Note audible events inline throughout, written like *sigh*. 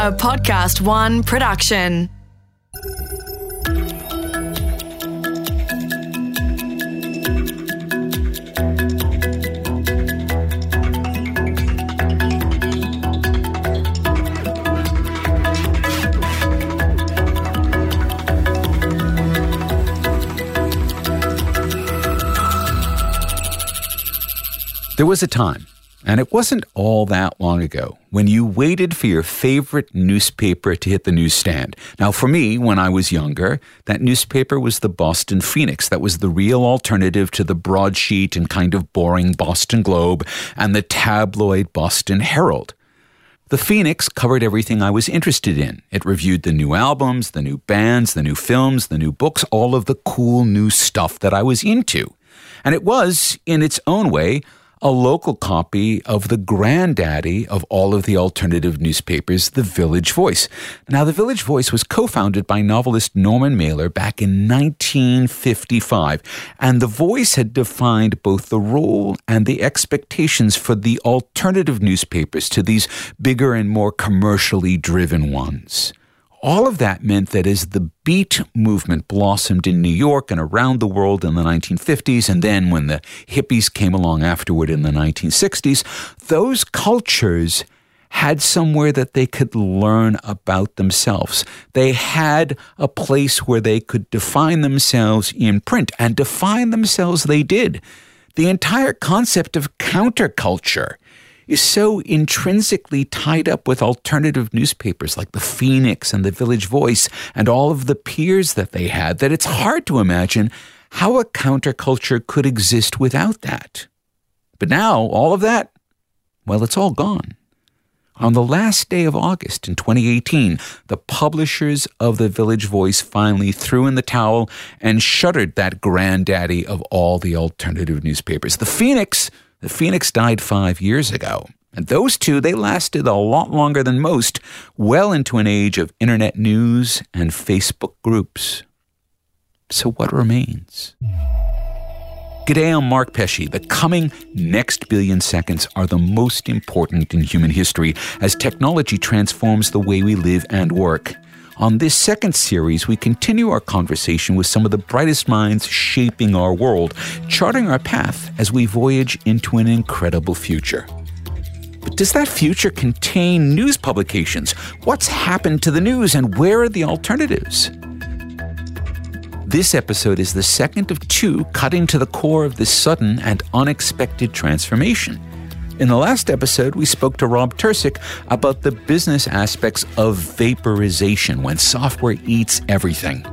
a Podcast One production. There was a time, and it wasn't all that long ago, when you waited for your favorite newspaper to hit the newsstand. Now, for me, when I was younger, that newspaper was the Boston Phoenix. That was the real alternative to the broadsheet and kind of boring Boston Globe and the tabloid Boston Herald. The Phoenix covered everything I was interested in. It reviewed the new albums, the new bands, the new films, the new books, all of the cool new stuff that I was into. And it was, in its own way, a local copy of the granddaddy of all of the alternative newspapers, The Village Voice. Now, The Village Voice was co founded by novelist Norman Mailer back in 1955, and The Voice had defined both the role and the expectations for the alternative newspapers to these bigger and more commercially driven ones. All of that meant that as the beat movement blossomed in New York and around the world in the 1950s, and then when the hippies came along afterward in the 1960s, those cultures had somewhere that they could learn about themselves. They had a place where they could define themselves in print, and define themselves they did. The entire concept of counterculture is so intrinsically tied up with alternative newspapers like the Phoenix and the Village Voice and all of the peers that they had that it's hard to imagine how a counterculture could exist without that. But now, all of that, well, it's all gone. On the last day of August in 2018, the publishers of the Village Voice finally threw in the towel and shuttered that granddaddy of all the alternative newspapers. The Phoenix the Phoenix died five years ago. And those two, they lasted a lot longer than most, well into an age of internet news and Facebook groups. So what remains? G'day, I'm Mark Pesce. The coming next billion seconds are the most important in human history as technology transforms the way we live and work. On this second series, we continue our conversation with some of the brightest minds shaping our world, charting our path as we voyage into an incredible future. But does that future contain news publications? What's happened to the news and where are the alternatives? This episode is the second of two cutting to the core of this sudden and unexpected transformation. In the last episode, we spoke to Rob Tercek about the business aspects of vaporization when software eats everything.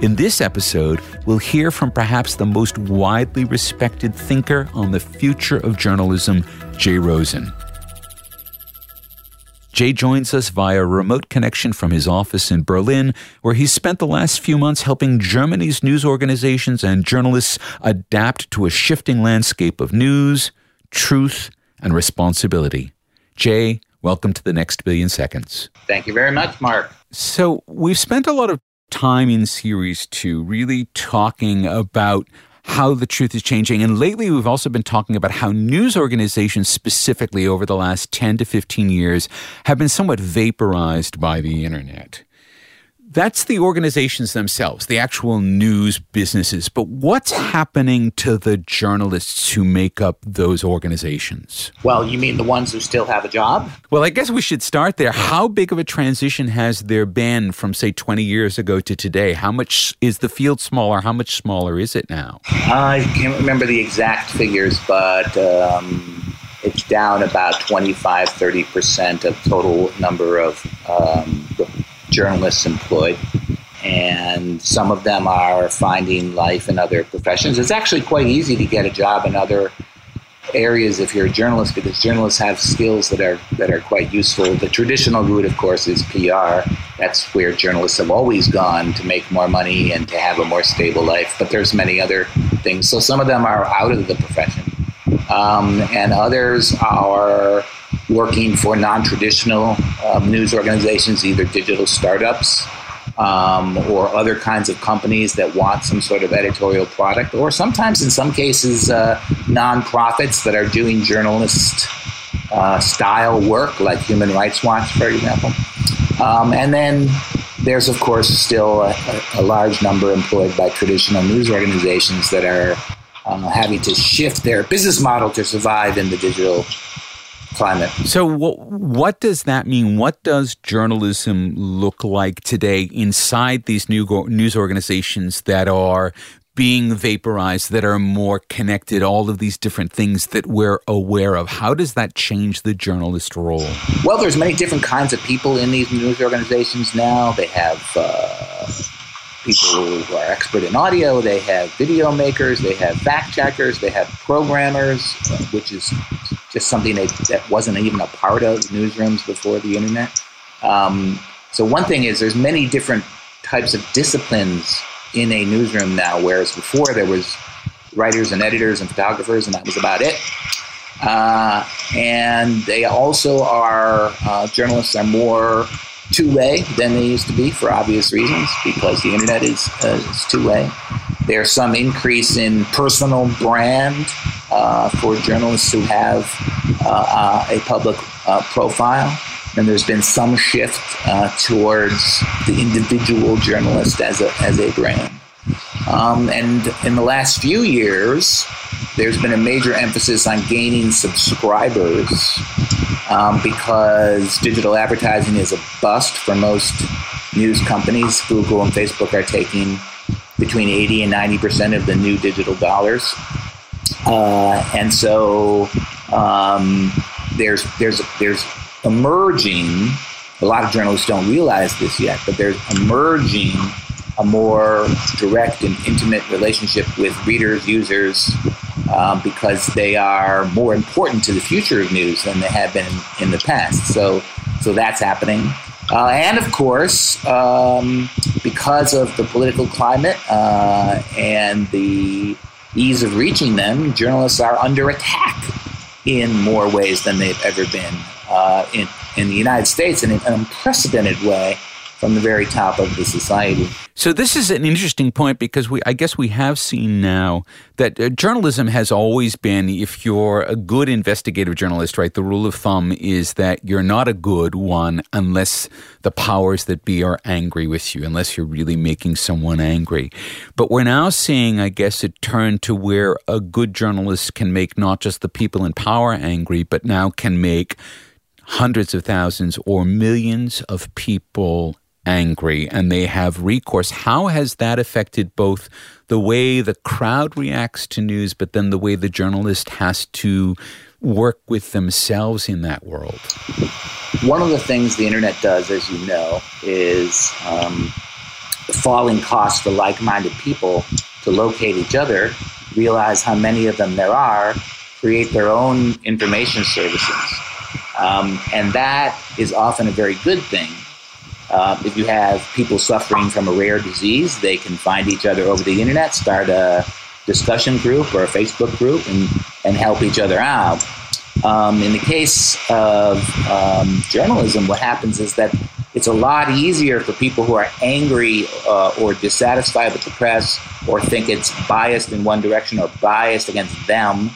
In this episode, we'll hear from perhaps the most widely respected thinker on the future of journalism, Jay Rosen. Jay joins us via remote connection from his office in Berlin, where he's spent the last few months helping Germany's news organizations and journalists adapt to a shifting landscape of news, truth, and responsibility. Jay, welcome to the next billion seconds. Thank you very much, Mark. So, we've spent a lot of time in series two really talking about how the truth is changing. And lately, we've also been talking about how news organizations, specifically over the last 10 to 15 years, have been somewhat vaporized by the internet that's the organizations themselves, the actual news businesses. But what's happening to the journalists who make up those organizations? Well, you mean the ones who still have a job? Well, I guess we should start there. How big of a transition has there been from, say, 20 years ago to today? How much is the field smaller? How much smaller is it now? I can't remember the exact figures, but. Um it's down about 25 30% of total number of um, journalists employed, and some of them are finding life in other professions. It's actually quite easy to get a job in other areas if you're a journalist because journalists have skills that are that are quite useful. The traditional route, of course, is PR. That's where journalists have always gone to make more money and to have a more stable life. But there's many other things. So some of them are out of the profession, um, and others are working for non-traditional um, news organizations, either digital startups um, or other kinds of companies that want some sort of editorial product, or sometimes, in some cases, uh, nonprofits that are doing journalist uh, style work, like Human Rights Watch, for example. Um, and then there's, of course, still a, a, large number employed by traditional news organizations that are um, having to shift their business model to survive in the digital climate. So, what, what does that mean? What does journalism look like today inside these new news organizations that are being vaporized, that are more connected, all of these different things that we're aware of? How does that change the journalist role? Well, there's many different kinds of people in these news organizations now. They have. Uh, people who are expert in audio, they have video makers, they have fact checkers, they have programmers, uh, which is just something that wasn't even a part of newsrooms before the internet. Um, so one thing is there's many different types of disciplines in a newsroom now, whereas before there was writers and editors and photographers, and that was about it. Uh, and they also are uh, journalists are more two-way than they used to be for obvious reasons because the internet is, uh, is two-way. There's some increase in personal brand uh, for journalists who have uh, uh, a public uh, profile. And there's been some shift towards the individual journalist as a, as a brand. Um, and in the last few years, there's been a major emphasis on gaining subscribers um, because digital advertising is a bust for most news companies. Google and Facebook are taking between 80 and 90 percent of the new digital dollars. Uh, and so um, there's there's there's emerging. A lot of journalists don't realize this yet, but there's emerging a more direct and intimate relationship with readers, users, um, because they are more important to the future of news than they have been in, the past. So, so that's happening. Uh, and of course, um, because of the political climate uh, and the ease of reaching them, journalists are under attack in more ways than they've ever been uh, in, in the United States in an unprecedented way from the very top of the society. So this is an interesting point because we, I guess, we have seen now that uh, journalism has always been, if you're a good investigative journalist, right, the rule of thumb is that you're not a good one unless the powers that be are angry with you, unless you're really making someone angry. But we're now seeing, I guess, it turn to where a good journalist can make not just the people in power angry, but now can make hundreds of thousands or millions of people angry and they have recourse. How has that affected both the way the crowd reacts to news, but then the way the journalist has to work with themselves in that world? One of the things the internet does, as you know, is um, falling costs for like minded people to locate each other, realize how many of them there are, create their own information services. Um, and that is often a very good thing uh, if you have people suffering from a rare disease, they can find each other over the internet, start a discussion group or a Facebook group, and, and help each other out. Um, in the case of um, journalism, what happens is that it's a lot easier for people who are angry uh, or dissatisfied with the press or think it's biased in one direction or biased against them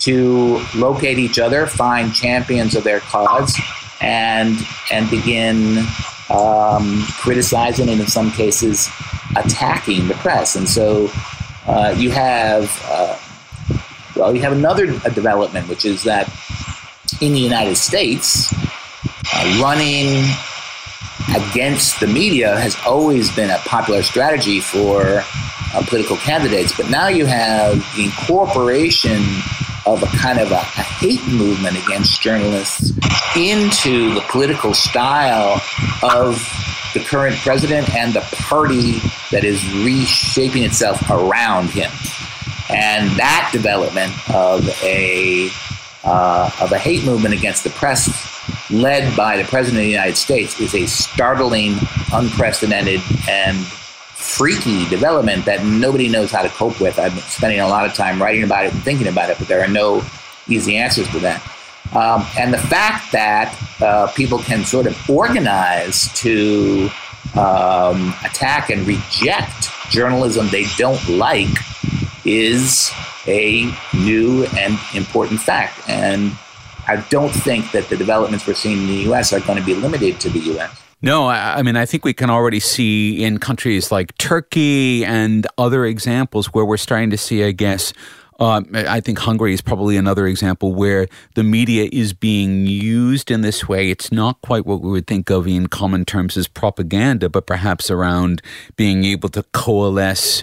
to locate each other, find champions of their cause, and and begin um, criticizing and in some cases attacking the press. And so uh, you have, uh, well, you have another development, which is that in the United States, uh, running against the media has always been a popular strategy for uh, political candidates. But now you have the incorporation of a kind of a, a, hate movement against journalists into the political style of the current president and the party that is reshaping itself around him. And that development of a uh, of a hate movement against the press led by the president of the United States is a startling, unprecedented, and freaky development that nobody knows how to cope with. I've been spending a lot of time writing about it and thinking about it, but there are no easy answers to that. Um, and the fact that uh, people can sort of organize to um, attack and reject journalism they don't like is a new and important fact. And I don't think that the developments we're seeing in the U.S. are going to be limited to the U.S. No, I, I, mean, I think we can already see in countries like Turkey and other examples where we're starting to see, I guess, um, I think Hungary is probably another example where the media is being used in this way. It's not quite what we would think of in common terms as propaganda, but perhaps around being able to coalesce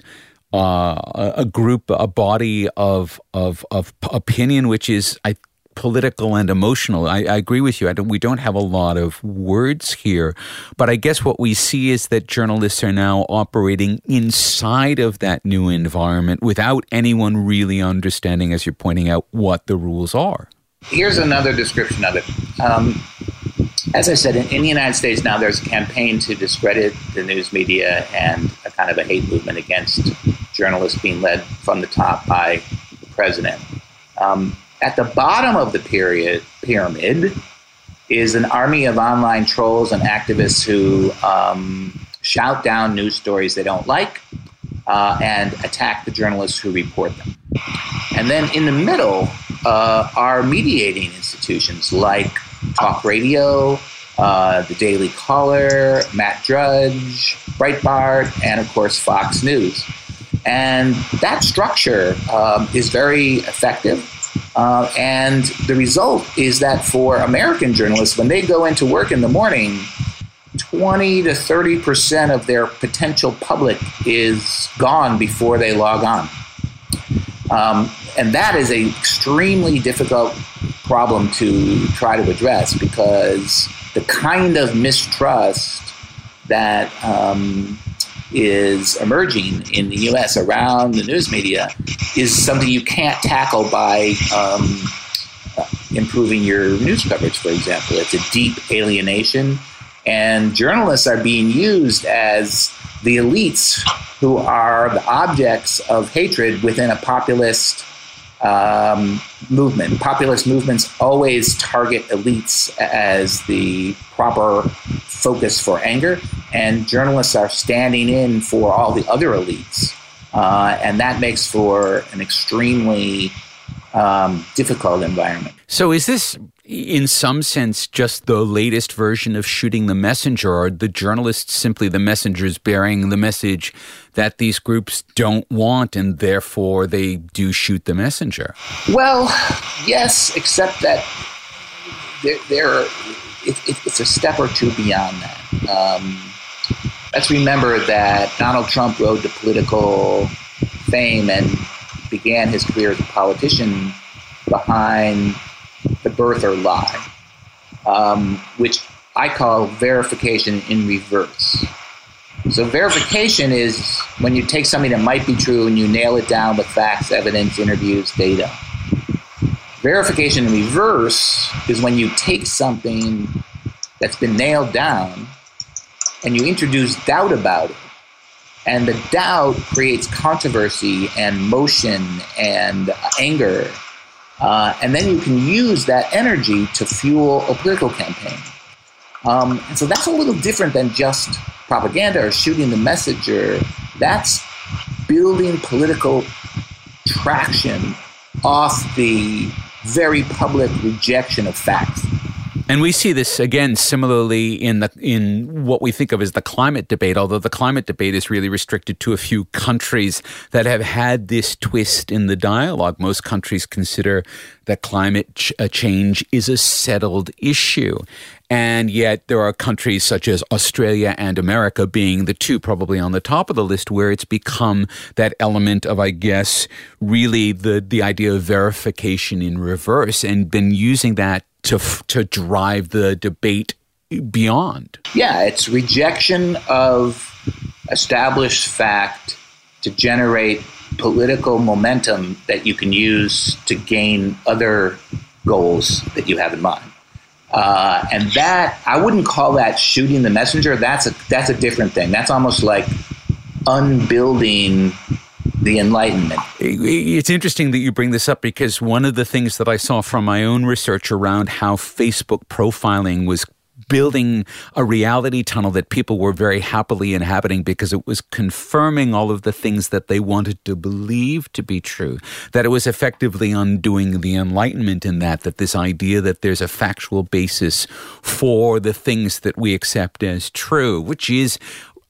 uh, a group, a body of of of opinion, which is I political and emotional. I, I agree with you. Don't, we don't have a lot of words here, but I guess what we see is that journalists are now operating inside of that new environment without anyone really understanding, as you're pointing out, what the rules are. Here's another description of it. Um, as I said, in, in, the United States now, there's a campaign to discredit the news media and a kind of a hate movement against journalists being led from the top by the president. Um, at the bottom of the period pyramid is an army of online trolls and activists who um, shout down news stories they don't like uh, and attack the journalists who report them. And then in the middle uh, are mediating institutions like talk radio, uh, the Daily Caller, Matt Drudge, Breitbart, and of course Fox News. And that structure um, is very effective. Uh, and the result is that for American journalists, when they go into work in the morning, 20 to 30 percent of their potential public is gone before they log on. Um, and that is an extremely difficult problem to try to address because the kind of mistrust that um, is emerging in the U.S. around the news media is something you can't tackle by um, improving your news coverage, for example. It's a deep alienation, and journalists are being used as the elites who are the objects of hatred within a populist um, movement. Populist movements always target elites as the proper focus for anger, and journalists are standing in for all the other elites. Uh, and that makes for an extremely um, difficult environment. So, is this in some sense just the latest version of shooting the messenger or the journalists simply the messengers bearing the message that these groups don't want and therefore they do shoot the messenger. Well yes except that there, there it, it, it's a step or two beyond that. Um, let's remember that donald trump rode to political fame and began his career as a politician behind the birther lie, um, which I call verification in reverse. So, verification is when you take something that might be true and you nail it down with facts, evidence, interviews, data. Verification in reverse is when you take something that's been nailed down and you introduce doubt about it. And the doubt creates controversy and motion and anger uh, and then you can use that energy to fuel a political campaign. Um, and so that's a little different than just propaganda or shooting the messenger. That's building political traction off the very public rejection of facts. And we see this again similarly in the in what we think of as the climate debate, although the climate debate is really restricted to a few countries that have had this twist in the dialogue. Most countries consider that climate ch- uh, change is a settled issue. And yet there are countries such as Australia and America being the two probably on the top of the list where it's become that element of, I guess, really the, the idea of verification in reverse and been using that to to drive the debate beyond. Yeah, it's rejection of established fact to generate political momentum that you can use to gain other goals that you have in mind. Uh, and that I wouldn't call that shooting the messenger. That's a that's a different thing. That's almost like unbuilding the Enlightenment. It's interesting that you bring this up because one of the things that I saw from my own research around how Facebook profiling was building a reality tunnel that people were very happily inhabiting because it was confirming all of the things that they wanted to believe to be true. That it was effectively undoing the Enlightenment in that, that this idea that there's a factual basis for the things that we accept as true, which is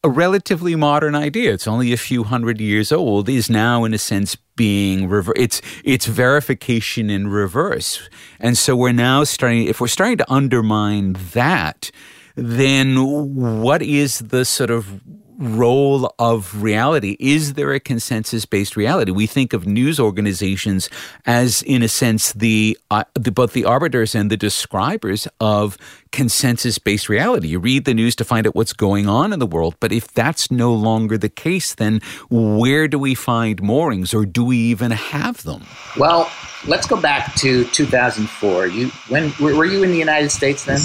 a relatively modern idea. It's only a few hundred years old. Is now, in a sense, being rever- it's it's verification in reverse. And so we're now starting. If we're starting to undermine that, then what is the sort of role of reality? Is there a consensus based reality? We think of news organizations as, in a sense, the, uh, the both the arbiters and the describers of consensus based reality. You read the news to find out what's going on in the world, but if that's no longer the case, then where do we find moorings, or do we even have them? Well, let's go back to 2004. You when were you in the United States then?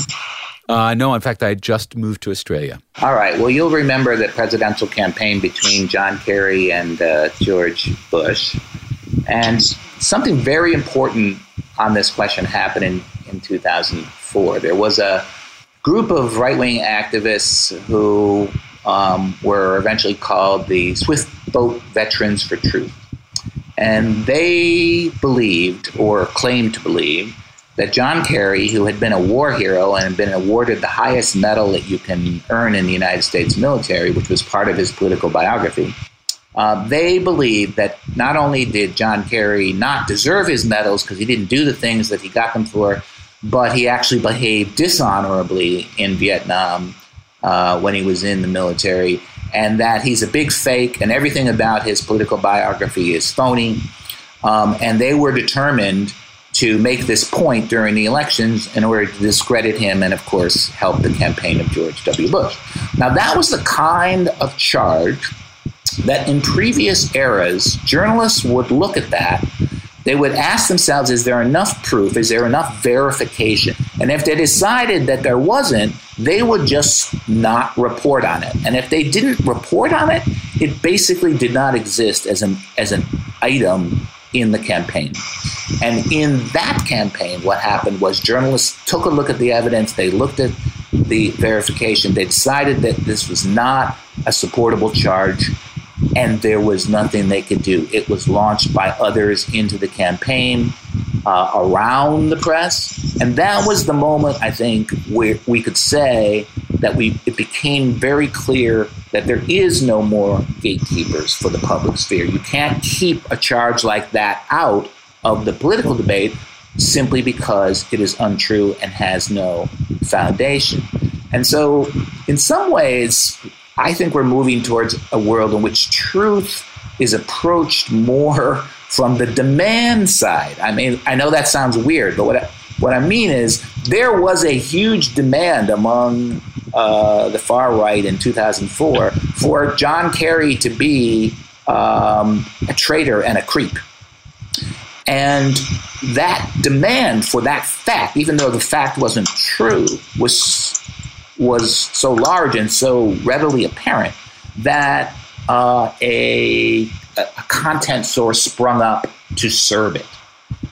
Uh, no, in fact, I just moved to Australia. All right. Well, you'll remember the presidential campaign between John Kerry and uh, George Bush. And something very important on this question happened in, in 2004. There was a group of right wing activists who um, were eventually called the Swift Boat Veterans for Truth. And they believed, or claimed to believe, that John Kerry, who had been a war hero and had been awarded the highest medal that you can earn in the United States military, which was part of his political biography, uh, they believed that not only did John Kerry not deserve his medals because he didn't do the things that he got them for, but he actually behaved dishonorably in Vietnam uh, when he was in the military, and that he's a big fake and everything about his political biography is phony. Um, and they were determined to make this point during the elections in order to discredit him and, of course, help the campaign of George W. Bush. Now, that was the kind of charge that in previous eras, journalists would look at that. They would ask themselves, is there enough proof? Is there enough verification? And if they decided that there wasn't, they would just not report on it. And if they didn't report on it, it basically did not exist as an, as an item in the campaign. And in that campaign, what happened was journalists took a look at the evidence, they looked at the verification, they decided that this was not a supportable charge, and there was nothing they could do. It was launched by others into the campaign, uh, around the press, and that was the moment I think where we could say that we it became very clear that there is no more gatekeepers for the public sphere. You can't keep a charge like that out of the political debate simply because it is untrue and has no foundation. And so, in some ways, I think we're moving towards a world in which truth is approached more *laughs* from the demand side. I mean, I know that sounds weird, but what I, what I mean is there was a huge demand among uh, the far right in 2004 for John Kerry to be um, a traitor and a creep. And that demand for that fact, even though the fact wasn't true, was was so large and so readily apparent that uh, a, a content source sprung up to serve it.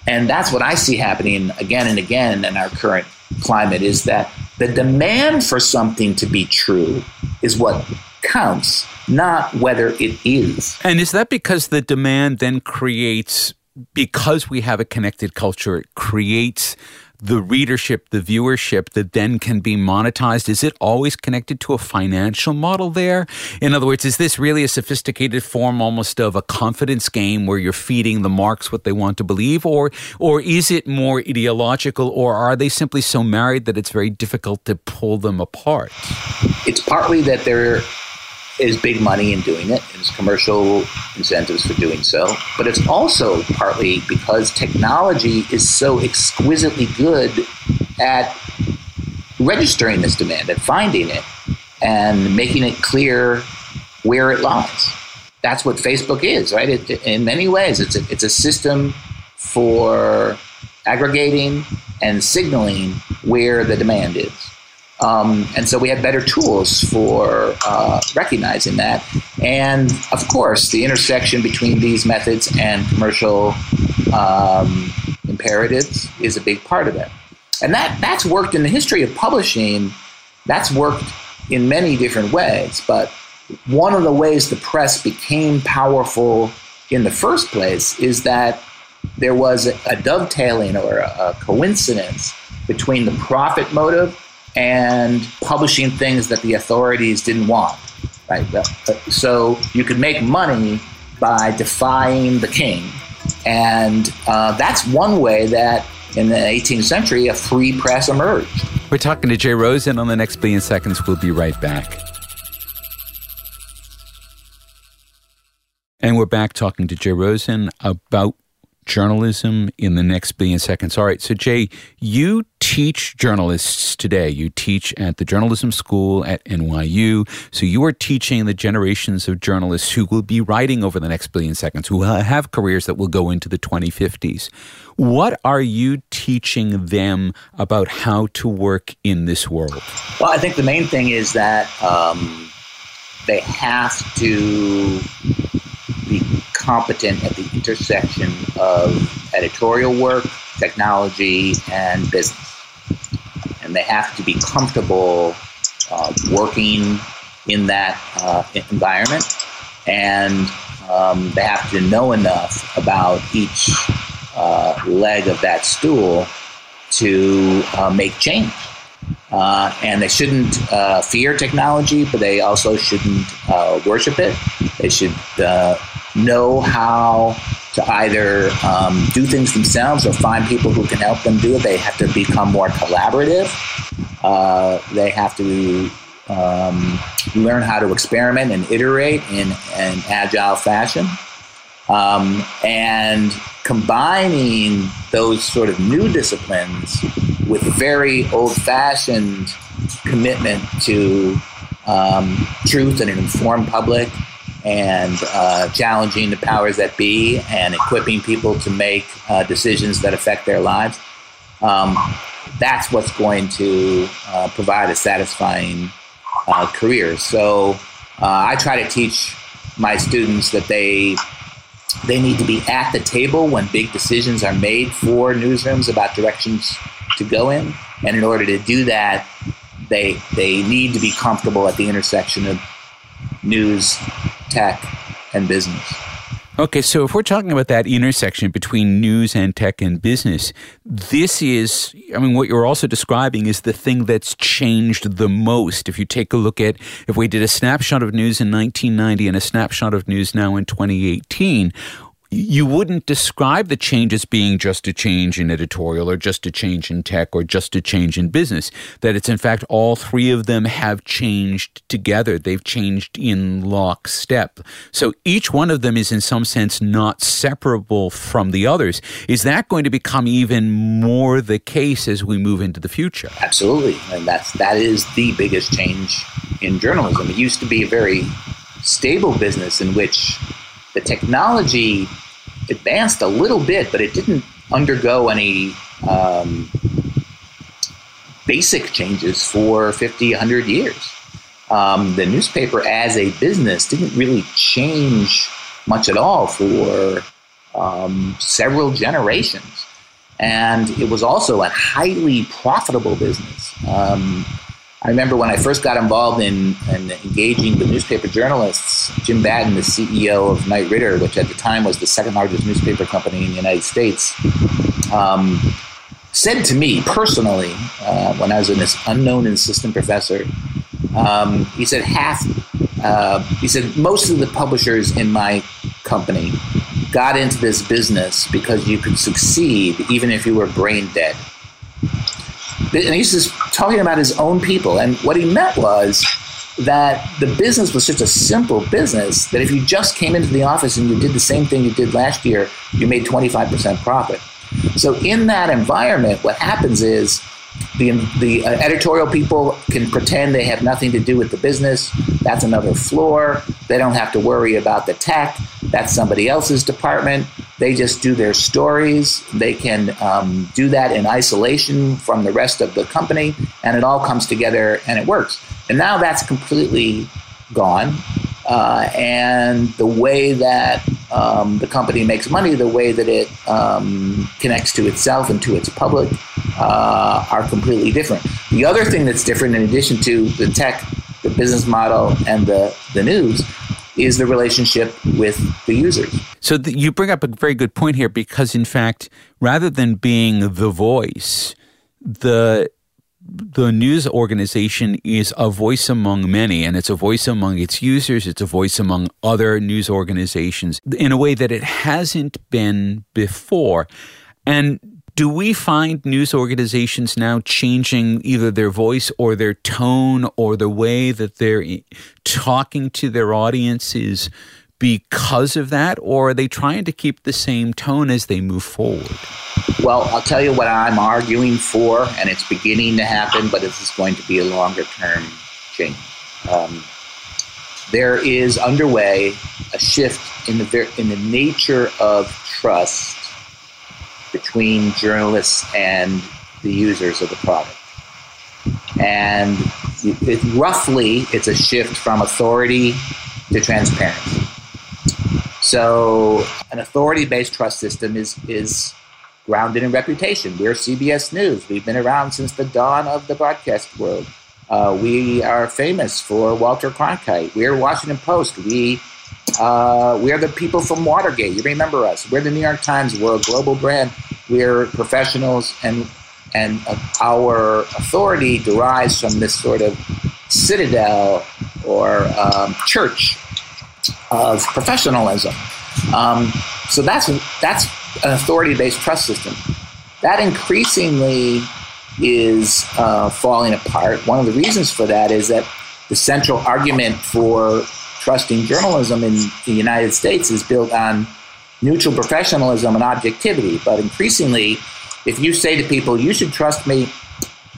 And that's what I see happening again and again in our current climate is that the demand for something to be true is what counts, not whether it is. And is that because the demand then creates, because we have a connected culture, it creates the readership, the viewership that then can be monetized? Is it always connected to a financial model there? In other words, is this really a sophisticated form almost of a confidence game where you're feeding the marks what they want to believe? Or, or is it more ideological or are they simply so married that it's very difficult to pull them apart? It's partly that they're is big money in doing it. There's commercial incentives for doing so. But it's also partly because technology is so exquisitely good at registering this demand, at finding it, and making it clear where it lies. That's what Facebook is, right? It, in many ways, it's a, it's a system for aggregating and signaling where the demand is. Um, and so we have better tools for uh, recognizing that. And of course, the intersection between these methods and commercial um, imperatives is a big part of it. And that, that's worked in the history of publishing that's worked in many different ways. But one of the ways the press became powerful in the first place is that there was a, a dovetailing or a, a coincidence between the profit motive and publishing things that the authorities didn't want. Right. So you could make money by defying the king, and uh, that's one way that in the 18th century a free press emerged. We're talking to Jay Rosen on the next billion seconds. We'll be right back. And we're back talking to Jay Rosen about journalism in the next billion seconds. All right, so Jay, you teach journalists today. You teach at the journalism school at NYU. So you are teaching the generations of journalists who will be writing over the next billion seconds, who have careers that will go into the 2050s. What are you teaching them about how to work in this world? Well, I think the main thing is that um, they have to be competent at the intersection of editorial work, technology, and business. They have to be comfortable uh, working in that uh, environment. And um, they have to know enough about each uh, leg of that stool to uh, make change. Uh, and they shouldn't uh, fear technology, but they also shouldn't worship it. They should know how to either um, do things themselves or find people who can help them do it. They have to become more collaborative. Uh, they have to um, learn how to experiment and iterate in an agile fashion. Um, and combining those sort of new disciplines with very old fashioned commitment to um, truth and an informed public and uh, challenging the powers that be and equipping people to make uh, decisions that affect their lives. Um, that's what's going to uh, provide a satisfying uh, career. So uh, I try to teach my students that they they need to be at the table when big decisions are made for newsrooms about directions to go in, and in order to do that, they they need to be comfortable at the intersection of news, tech, and business. Okay, so if we're talking about that intersection between news and tech and business, this is, I mean, what you're also describing is the thing that's changed the most. If you take a look at, if we did a snapshot of news in 1990 and a snapshot of news now in 2018, you wouldn't describe the change as being just a change in editorial or just a change in tech or just a change in business. That it's in fact all three of them have changed together. They've changed in lockstep. So each one of them is in some sense not separable from the others. Is that going to become even more the case as we move into the future? Absolutely. And that's that is the biggest change in journalism. It used to be a very stable business in which the technology advanced a little bit, but it didn't undergo any um, basic changes for 50, 100 years. Um, the newspaper as a business didn't really change much at all for um, several generations. And it was also a highly profitable business. Um, I remember when I first got involved in, in engaging the newspaper journalists, Jim Batten, the CEO of Knight Ridder, which at the time was the second largest newspaper company in the United States, um, said to me personally, uh, when I was an unknown assistant professor, um, he said half, uh, he said most of the publishers in my company got into this business because you could succeed even if you were brain dead and he's just talking about his own people. And what he meant was that the business was such a simple business that if you just came into the office and you did the same thing you did last year, you made 25% profit. So in that environment, what happens is the, the uh, editorial people can pretend they have nothing to do with the business. That's another floor. They don't have to worry about the tech. That's somebody else's department. They just do their stories. They can um, do that in isolation from the rest of the company, and it all comes together and it works. And now that's completely gone. Uh, and the way that um, the company makes money, the way that it um, connects to itself and to its public, uh, are completely different. The other thing that's different, in addition to the tech, the business model, and the, the news, is the relationship with the users. So the, you bring up a very good point here because, in fact, rather than being the voice, the the news organization is a voice among many, and it's a voice among its users. It's a voice among other news organizations in a way that it hasn't been before. And do we find news organizations now changing either their voice or their tone or the way that they're talking to their audiences because of that, or are they trying to keep the same tone as they move forward? Well, I'll tell you what I'm arguing for, and it's beginning to happen, but this is going to be a longer term change. Um, there is underway a shift in the ver- in the nature of trust between journalists and the users of the product. And it, roughly, it's a shift from authority to transparency. So, an authority-based trust system is is grounded in reputation. We're CBS News. We've been around since the dawn of the broadcast world. Uh, we are famous for Walter Cronkite. We're Washington Post. We uh, we're the people from Watergate. You remember us. We're the New York Times. We're a global brand. We're professionals, and and our authority derives from this sort of citadel or um, church of professionalism. Um, so that's that's an authority-based trust system. That increasingly is uh, falling apart. One of the reasons for that is that the central argument for trusting journalism in the United States is built on neutral professionalism and objectivity. But increasingly, if you say to people, you should trust me,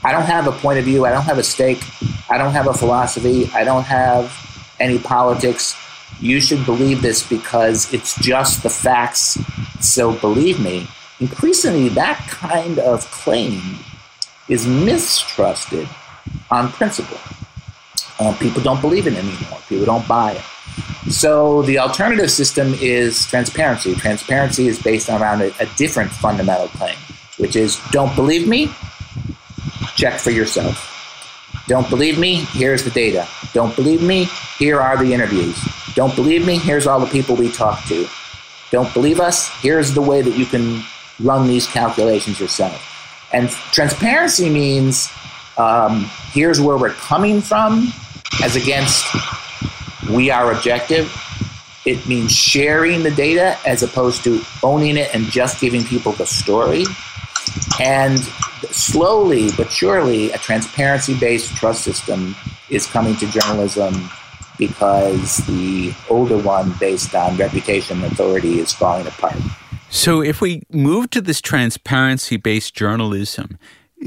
I don't have a point of view, I don't have a stake, I don't have a philosophy, I don't have any politics, you should believe this because it's just the facts, so believe me. Increasingly, that kind of claim is mistrusted on principle. Uh, people don't believe it anymore. People don't buy it. So the alternative system is transparency. Transparency is based around a, a different fundamental claim, which is don't believe me, check for yourself. Don't believe me, here's the data. Don't believe me, here are the interviews. Don't believe me, here's all the people we talked to. Don't believe us, here's the way that you can run these calculations yourself. And transparency means um, here's where we're coming from as against we are objective. It means sharing the data as opposed to owning it and just giving people the story. And slowly but surely, a transparency based trust system is coming to journalism because the older one, based on reputation and authority, is falling apart. So, if we move to this transparency based journalism,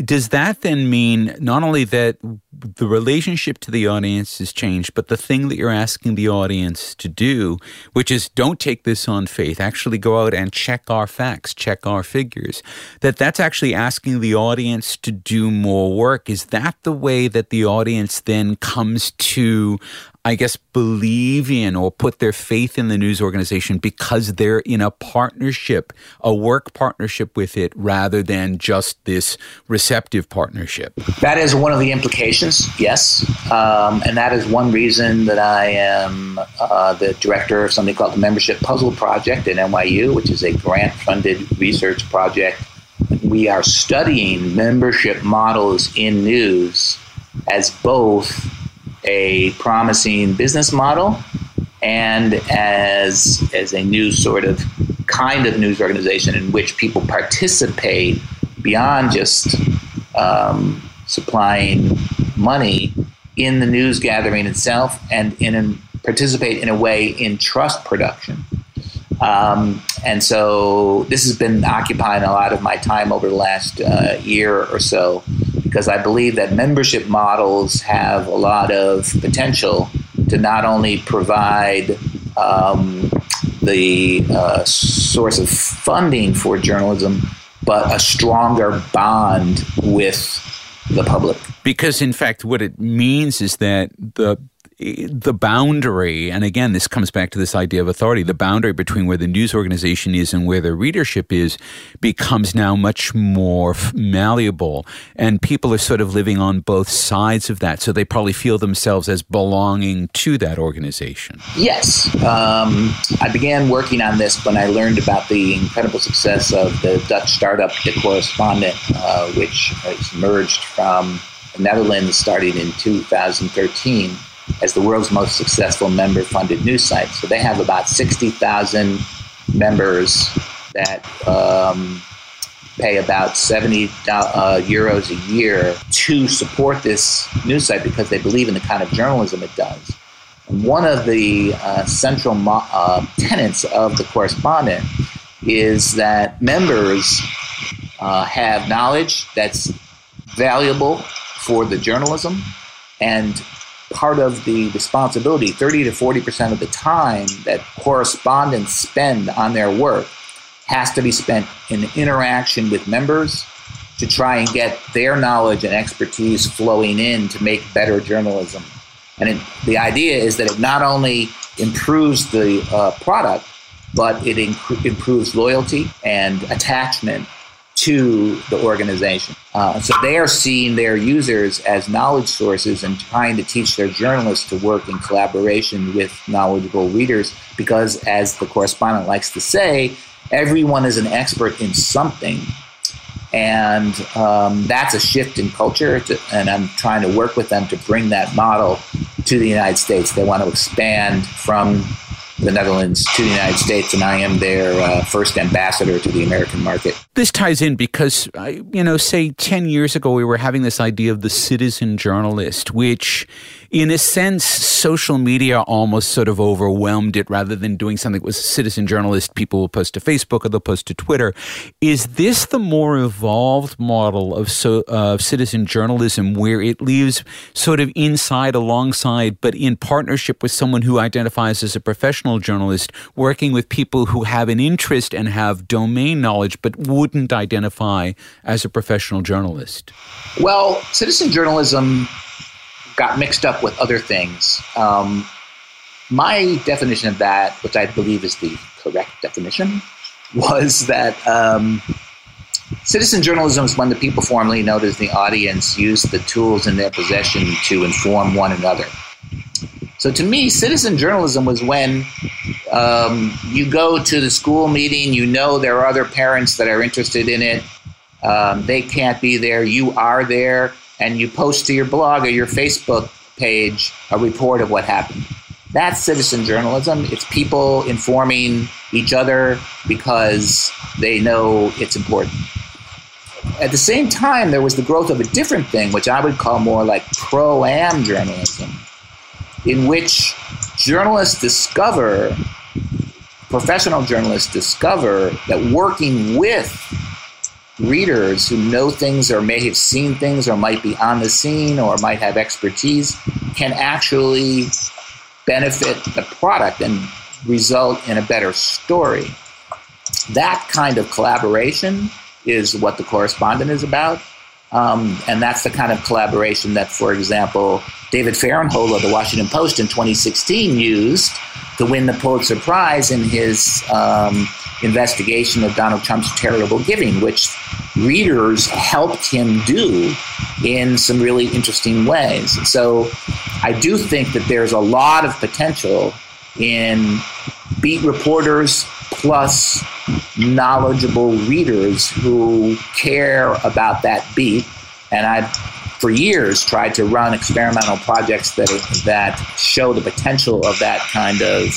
does that then mean not only that the relationship to the audience has changed, but the thing that you're asking the audience to do, which is don't take this on faith, actually go out and check our facts, check our figures, that that's actually asking the audience to do more work? Is that the way that the audience then comes to I guess, believe in or put their faith in the news organization because they're in a partnership, a work partnership with it, rather than just this receptive partnership. That is one of the implications, yes. Um, and that is one reason that I am uh, the director of something called the Membership Puzzle Project at NYU, which is a grant funded research project. We are studying membership models in news as both a promising business model and as as a new sort of kind of news organization in which people participate beyond just um, supplying money in the news gathering itself and in participate in a way in trust production. Um, and so this has been occupying a lot of my time over the last uh, year or so because I believe that membership models have a lot of potential to not only provide um, the uh, source of funding for journalism, but a stronger bond with the public. Because, in fact, what it means is that the the boundary, and again, this comes back to this idea of authority, the boundary between where the news organization is and where the readership is becomes now much more malleable. And people are sort of living on both sides of that. So they probably feel themselves as belonging to that organization. Yes. Um, I began working on this when I learned about the incredible success of the Dutch startup, The Correspondent, uh, which has emerged from the Netherlands starting in 2013 as the world's most successful member funded news site. So they have about 60,000 members that um, pay about 70 uh, euros a year to support this news site because they believe in the kind of journalism it does. And one of the uh, central mo- uh, tenets of the correspondent is that members uh, have knowledge that's valuable for the journalism and part of the responsibility 30 to 40% of the time that correspondents spend on their work has to be spent in interaction with members to try and get their knowledge and expertise flowing in to make better journalism. And it, the idea is that it not only improves the uh, product, but it inc- improves loyalty and attachment to the organization. Uh, so they are seeing their users as knowledge sources and trying to teach their journalists to work in collaboration with knowledgeable readers because, as the correspondent likes to say, everyone is an expert in something. And um, that's a shift in culture, to, and I'm trying to work with them to bring that model to the United States. They want to expand from the Netherlands to the United States, and I am their uh, first ambassador to the American market. This ties in because, you know, say 10 years ago, we were having this idea of the citizen journalist, which in a sense, social media almost sort of overwhelmed it rather than doing something that was citizen journalist. People will post to Facebook or they'll post to Twitter. Is this the more evolved model of so, uh, citizen journalism where it leaves sort of inside, alongside, but in partnership with someone who identifies as a professional journalist, working with people who have an interest and have domain knowledge but wouldn't identify as a professional journalist? Well, citizen journalism got mixed up with other things. Um, my definition of that, which I believe is the correct definition, was that um, citizen journalism is when the people formerly known as the audience use the tools in their possession to inform one another. So to me, citizen journalism was when um, you go to the school meeting, you know there are other parents that are interested in it. Um, they can't be there, you are there and you post to your blog or your Facebook page a report of what happened. That's citizen journalism. It's people informing each other because they know it's important. At the same time, there was the growth of a different thing, which I would call more like pro am journalism, in which journalists discover, professional journalists discover that working with readers who know things or may have seen things or might be on the scene or might have expertise can actually benefit the product and result in a better story. That kind of collaboration is what the correspondent is about. Um, and that's the kind of collaboration that, for example, David Fahrenthold of the Washington Post in 2016 used to win the Pulitzer Prize in his um, investigation of Donald Trump's charitable giving, which readers helped him do in some really interesting ways. So I do think that there's a lot of potential in beat reporters plus knowledgeable readers who care about that beat. And I've, for years, tried to run experimental projects that, that show the potential of that kind of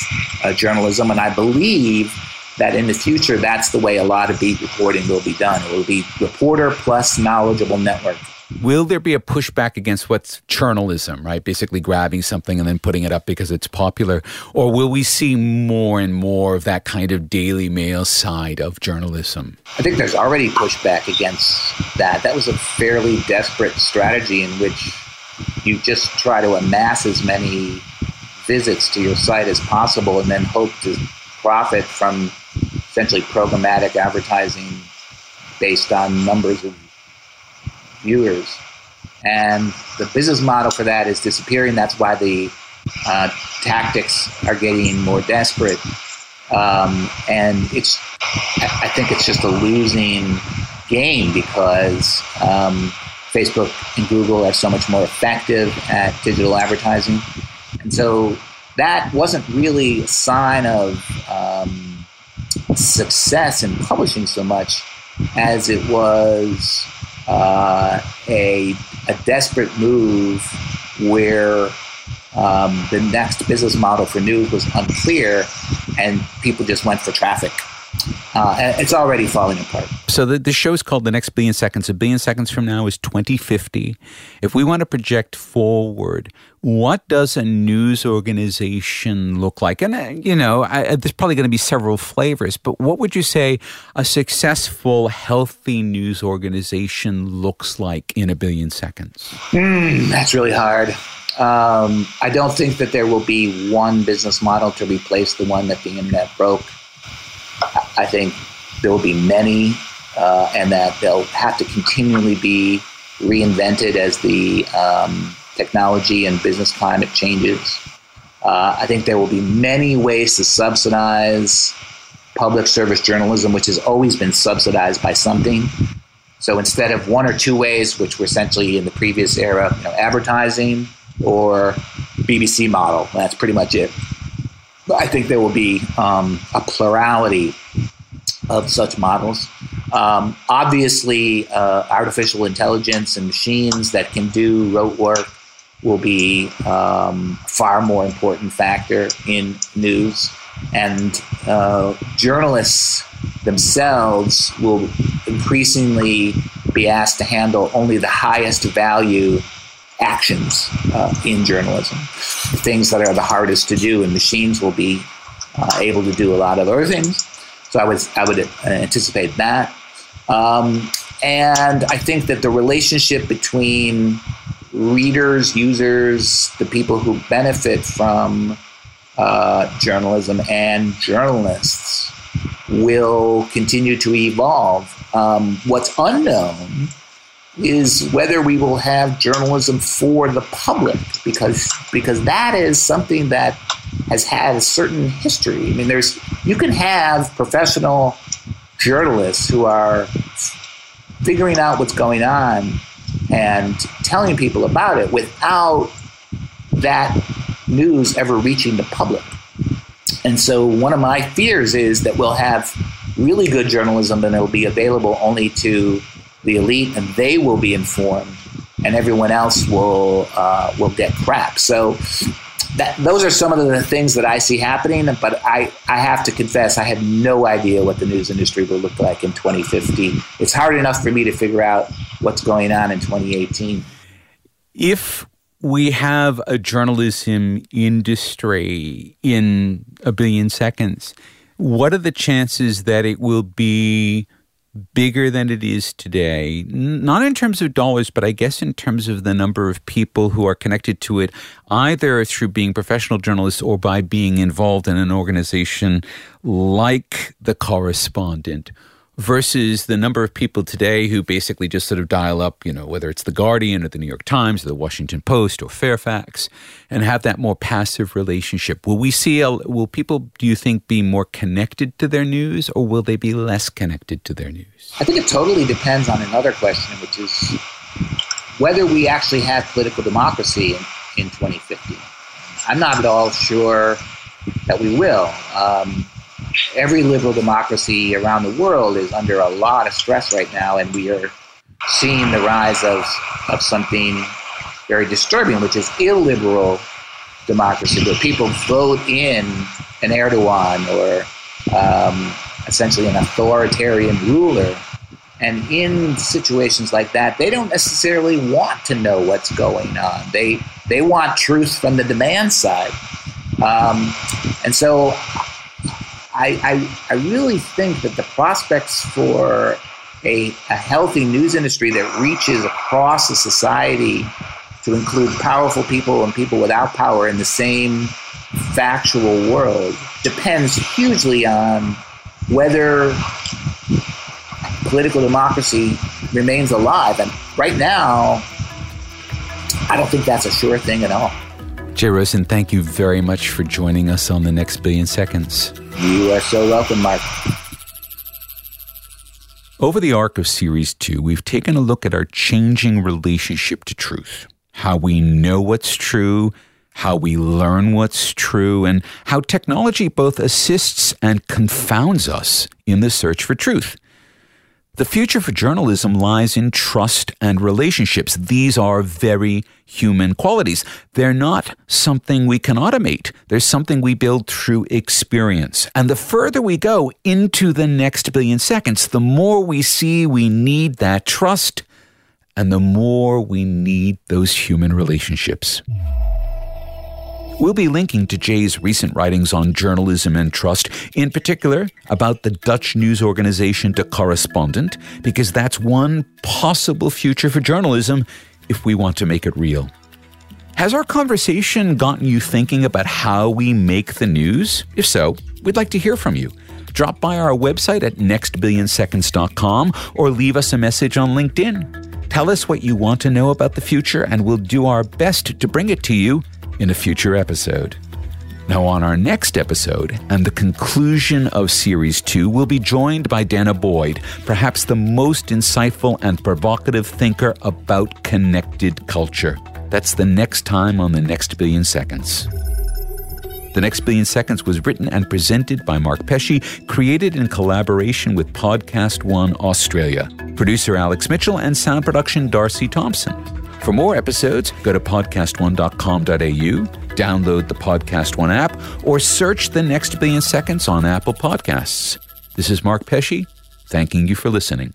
uh, journalism. And I believe that in the future, that's the way a lot of beat reporting will be done. It will be reporter plus knowledgeable network. Will there be a pushback against what's journalism, right? Basically grabbing something and then putting it up because it's popular? Or will we see more and more of that kind of Daily Mail side of journalism? I think there's already pushback against that. That was a fairly desperate strategy in which you just try to amass as many visits to your site as possible and then hope to profit from essentially programmatic advertising based on numbers of viewers. And the business model for that is disappearing. That's why the uh, tactics are getting more desperate, um, and it's I think it's just a losing game because um, Facebook and Google are so much more effective at digital advertising, and so that wasn't really a sign of um, success in publishing so much as it was uh, a, a desperate move where um, the next business model for news was unclear and people just went for traffic. Uh, it's already falling apart. So the, the show is called The Next Billion Seconds. A billion seconds from now is 2050. If we want to project forward, what does a news organization look like? And, uh, you know, I, there's probably going to be several flavors, but what would you say a successful, healthy news organization looks like in a billion seconds? Mm, that's really hard. Um, I don't think that there will be one business model to replace the one that the internet broke. I think there will be many, uh, and that they'll have to continually be reinvented as the um, technology and business climate changes. Uh, I think there will be many ways to subsidize public service journalism, which has always been subsidized by something. So instead of one or two ways, which were essentially in the previous era, you know, advertising or BBC model, that's pretty much it. I think there will be um, a plurality of such models. Um, obviously, uh, artificial intelligence and machines that can do rote work will be um, far more important factor in news, and uh, journalists themselves will increasingly be asked to handle only the highest value actions uh, in journalism, things that are the hardest to do, and machines will be uh, able to do a lot of other things. So I would I would anticipate that, um, and I think that the relationship between readers, users, the people who benefit from uh, journalism, and journalists will continue to evolve. Um, what's unknown is whether we will have journalism for the public because because that is something that has had a certain history. I mean, there's you can have professional journalists who are figuring out what's going on and telling people about it without that news ever reaching the public. And so, one of my fears is that we'll have really good journalism and it'll be available only to the elite, and they will be informed, and everyone else will uh, will get crap. So that those are some of the things that I see happening. But I I have to confess, I had no idea what the news industry will look like in 2050. It's hard enough for me to figure out what's going on in 2018. If we have a journalism industry in a billion seconds, what are the chances that it will be bigger than it is today, not in terms of dollars, but I guess in terms of the number of people who are connected to it, either through being professional journalists or by being involved in an organization like The Correspondent versus the number of people today who basically just sort of dial up, you know, whether it's The Guardian or The New York Times or The Washington Post or Fairfax and have that more passive relationship. Will we see, will people, do you think, be more connected to their news or will they be less connected to their news? I think it totally depends on another question, which is whether we actually have political democracy in, in 2050. I'm not at all sure that we will. Um, every liberal democracy around the world is under a lot of stress right now, and we are seeing the rise of, of something very disturbing, which is illiberal democracy, where people vote in an Erdogan or um, essentially an authoritarian ruler. And in situations like that, they don't necessarily want to know what's going on. They they want truth from the demand side. Um, and so I, I, I really think that the prospects for a, a healthy news industry that reaches across a society to include powerful people and people without power in the same factual world depends hugely on whether political democracy remains alive. And right now, I don't think that's a sure thing at all. Jay Rosen, thank you very much for joining us on the next billion seconds. You are so welcome, Mark. Over the arc of Series 2, we've taken a look at our changing relationship to truth, how we know what's true, how we learn what's true, and how technology both assists and confounds us in the search for truth. The future for journalism lies in trust and relationships. These are very human qualities. They're not something we can automate. They're something we build through experience. And the further we go into the next billion seconds, the more we see we need that trust and the more we need those human relationships. We'll be linking to Jay's recent writings on journalism and trust, in particular about the Dutch news organization De Correspondent, because that's one possible future for journalism if we want to make it real. Has our conversation gotten you thinking about how we make the news? If so, we'd like to hear from you. Drop by our website at nextbillionseconds.com or leave us a message on LinkedIn. Tell us what you want to know about the future, and we'll do our best to bring it to you in a future episode. Now, on our next episode and the conclusion of Series 2, we'll be joined by Dana Boyd, perhaps the most insightful and provocative thinker about connected culture. That's the next time on the next billion seconds. The Next Billion Seconds was written and presented by Mark Pesce, created in collaboration with Podcast One Australia. Producer Alex Mitchell and sound production Darcy Thompson. For more episodes, go to podcastone.com.au, download the Podcast One app, or search The Next Billion Seconds on Apple Podcasts. This is Mark Pesce, thanking you for listening.